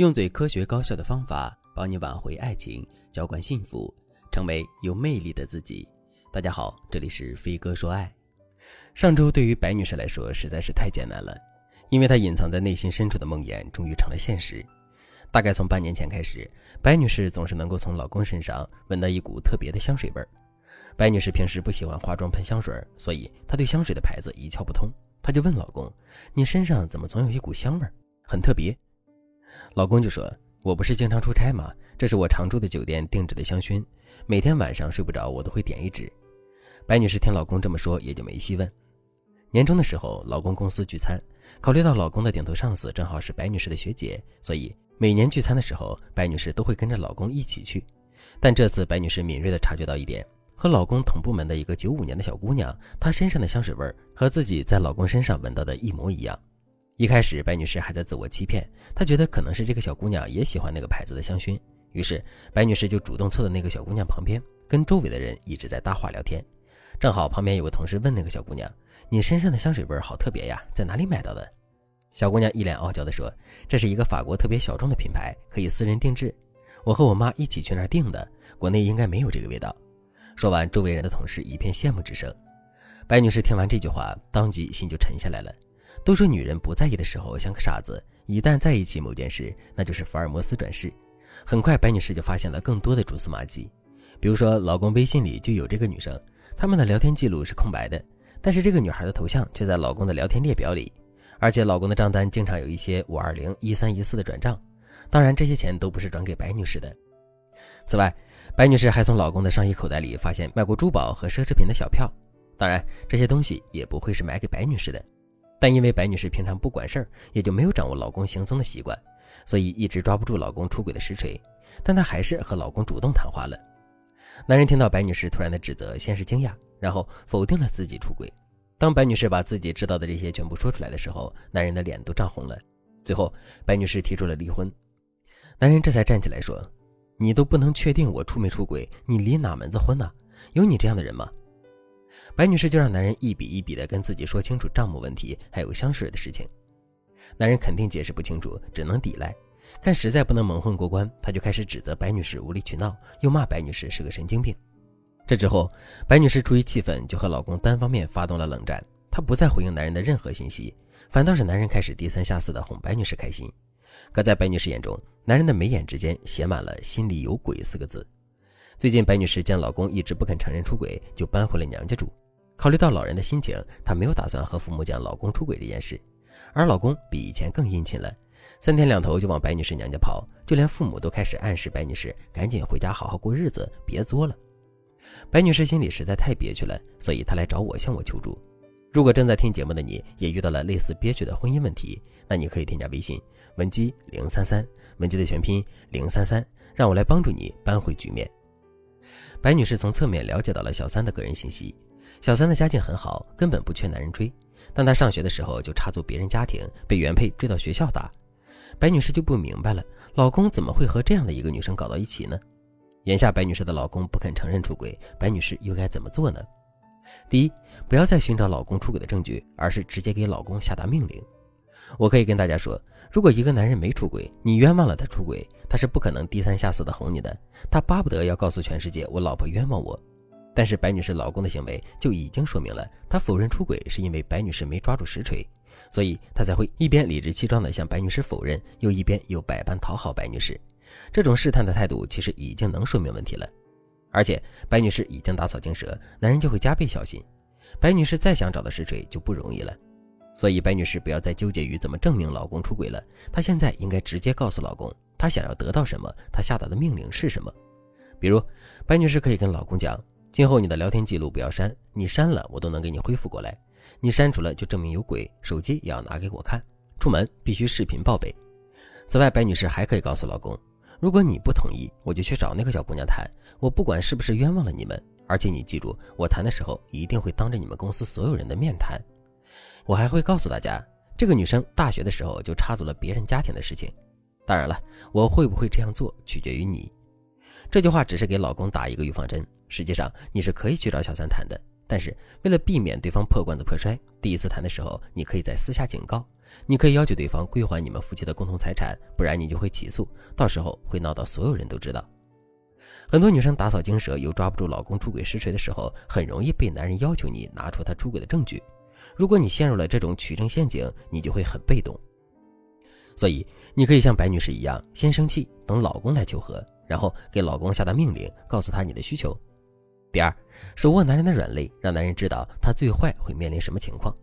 用最科学高效的方法帮你挽回爱情，浇灌幸福，成为有魅力的自己。大家好，这里是飞哥说爱。上周对于白女士来说实在是太艰难了，因为她隐藏在内心深处的梦魇终于成了现实。大概从半年前开始，白女士总是能够从老公身上闻到一股特别的香水味儿。白女士平时不喜欢化妆喷香水，所以她对香水的牌子一窍不通。她就问老公：“你身上怎么总有一股香味儿，很特别？”老公就说：“我不是经常出差吗？这是我常住的酒店定制的香薰，每天晚上睡不着我都会点一支。”白女士听老公这么说，也就没细问。年终的时候，老公公司聚餐，考虑到老公的顶头上司正好是白女士的学姐，所以每年聚餐的时候，白女士都会跟着老公一起去。但这次，白女士敏锐地察觉到一点。和老公同部门的一个九五年的小姑娘，她身上的香水味和自己在老公身上闻到的一模一样。一开始，白女士还在自我欺骗，她觉得可能是这个小姑娘也喜欢那个牌子的香薰，于是白女士就主动凑到那个小姑娘旁边，跟周围的人一直在搭话聊天。正好旁边有个同事问那个小姑娘：“你身上的香水味好特别呀，在哪里买到的？”小姑娘一脸傲娇地说：“这是一个法国特别小众的品牌，可以私人定制，我和我妈一起去那儿订的，国内应该没有这个味道。”说完，周围人的同事一片羡慕之声。白女士听完这句话，当即心就沉下来了。都说女人不在意的时候像个傻子，一旦在意起某件事，那就是福尔摩斯转世。很快，白女士就发现了更多的蛛丝马迹，比如说，老公微信里就有这个女生，他们的聊天记录是空白的，但是这个女孩的头像却在老公的聊天列表里，而且老公的账单经常有一些五二零、一三一四的转账，当然这些钱都不是转给白女士的。此外，白女士还从老公的上衣口袋里发现卖过珠宝和奢侈品的小票，当然这些东西也不会是买给白女士的。但因为白女士平常不管事儿，也就没有掌握老公行踪的习惯，所以一直抓不住老公出轨的实锤。但她还是和老公主动谈话了。男人听到白女士突然的指责，先是惊讶，然后否定了自己出轨。当白女士把自己知道的这些全部说出来的时候，男人的脸都涨红了。最后，白女士提出了离婚，男人这才站起来说。你都不能确定我出没出轨，你离哪门子婚呢？有你这样的人吗？白女士就让男人一笔一笔的跟自己说清楚账目问题，还有香水的事情。男人肯定解释不清楚，只能抵赖。看实在不能蒙混过关，他就开始指责白女士无理取闹，又骂白女士是个神经病。这之后，白女士出于气愤，就和老公单方面发动了冷战。她不再回应男人的任何信息，反倒是男人开始低三下四的哄白女士开心。可在白女士眼中，男人的眉眼之间写满了“心里有鬼”四个字。最近，白女士见老公一直不肯承认出轨，就搬回了娘家住。考虑到老人的心情，她没有打算和父母讲老公出轨这件事。而老公比以前更殷勤了，三天两头就往白女士娘家跑，就连父母都开始暗示白女士赶紧回家好好过日子，别作了。白女士心里实在太憋屈了，所以她来找我向我求助。如果正在听节目的你也遇到了类似憋屈的婚姻问题，那你可以添加微信文姬零三三，文姬的全拼零三三，让我来帮助你扳回局面。白女士从侧面了解到了小三的个人信息，小三的家境很好，根本不缺男人追，但她上学的时候就插足别人家庭，被原配追到学校打。白女士就不明白了，老公怎么会和这样的一个女生搞到一起呢？眼下白女士的老公不肯承认出轨，白女士又该怎么做呢？第一，不要再寻找老公出轨的证据，而是直接给老公下达命令。我可以跟大家说，如果一个男人没出轨，你冤枉了他出轨，他是不可能低三下四的哄你的，他巴不得要告诉全世界我老婆冤枉我。但是白女士老公的行为就已经说明了，他否认出轨是因为白女士没抓住实锤，所以他才会一边理直气壮地向白女士否认，又一边又百般讨好白女士。这种试探的态度其实已经能说明问题了。而且白女士已经打草惊蛇，男人就会加倍小心。白女士再想找到实锤就不容易了，所以白女士不要再纠结于怎么证明老公出轨了。她现在应该直接告诉老公，她想要得到什么，她下达的命令是什么。比如，白女士可以跟老公讲：今后你的聊天记录不要删，你删了我都能给你恢复过来。你删除了就证明有鬼，手机也要拿给我看。出门必须视频报备。此外，白女士还可以告诉老公。如果你不同意，我就去找那个小姑娘谈。我不管是不是冤枉了你们，而且你记住，我谈的时候一定会当着你们公司所有人的面谈。我还会告诉大家，这个女生大学的时候就插足了别人家庭的事情。当然了，我会不会这样做取决于你。这句话只是给老公打一个预防针，实际上你是可以去找小三谈的。但是为了避免对方破罐子破摔，第一次谈的时候，你可以在私下警告，你可以要求对方归还你们夫妻的共同财产，不然你就会起诉，到时候会闹到所有人都知道。很多女生打草惊蛇又抓不住老公出轨实锤的时候，很容易被男人要求你拿出他出轨的证据。如果你陷入了这种取证陷阱，你就会很被动。所以，你可以像白女士一样，先生气，等老公来求和，然后给老公下达命令，告诉他你的需求。第二，手握男人的软肋，让男人知道他最坏会面临什么情况。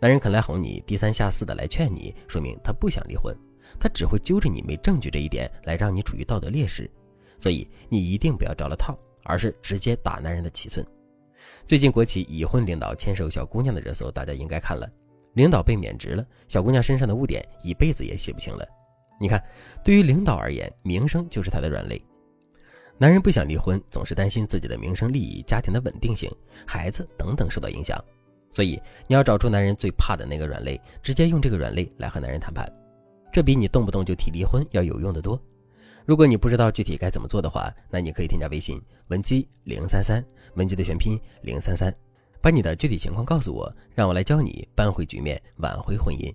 男人肯来哄你，低三下四的来劝你，说明他不想离婚，他只会揪着你没证据这一点来让你处于道德劣势。所以你一定不要着了套，而是直接打男人的七寸。最近国企已婚领导牵手小姑娘的热搜，大家应该看了。领导被免职了，小姑娘身上的污点一辈子也洗不清了。你看，对于领导而言，名声就是他的软肋。男人不想离婚，总是担心自己的名声、利益、家庭的稳定性、孩子等等受到影响。所以你要找出男人最怕的那个软肋，直接用这个软肋来和男人谈判，这比你动不动就提离婚要有用的多。如果你不知道具体该怎么做的话，那你可以添加微信文姬零三三，文姬的全拼零三三，把你的具体情况告诉我，让我来教你扳回局面，挽回婚姻。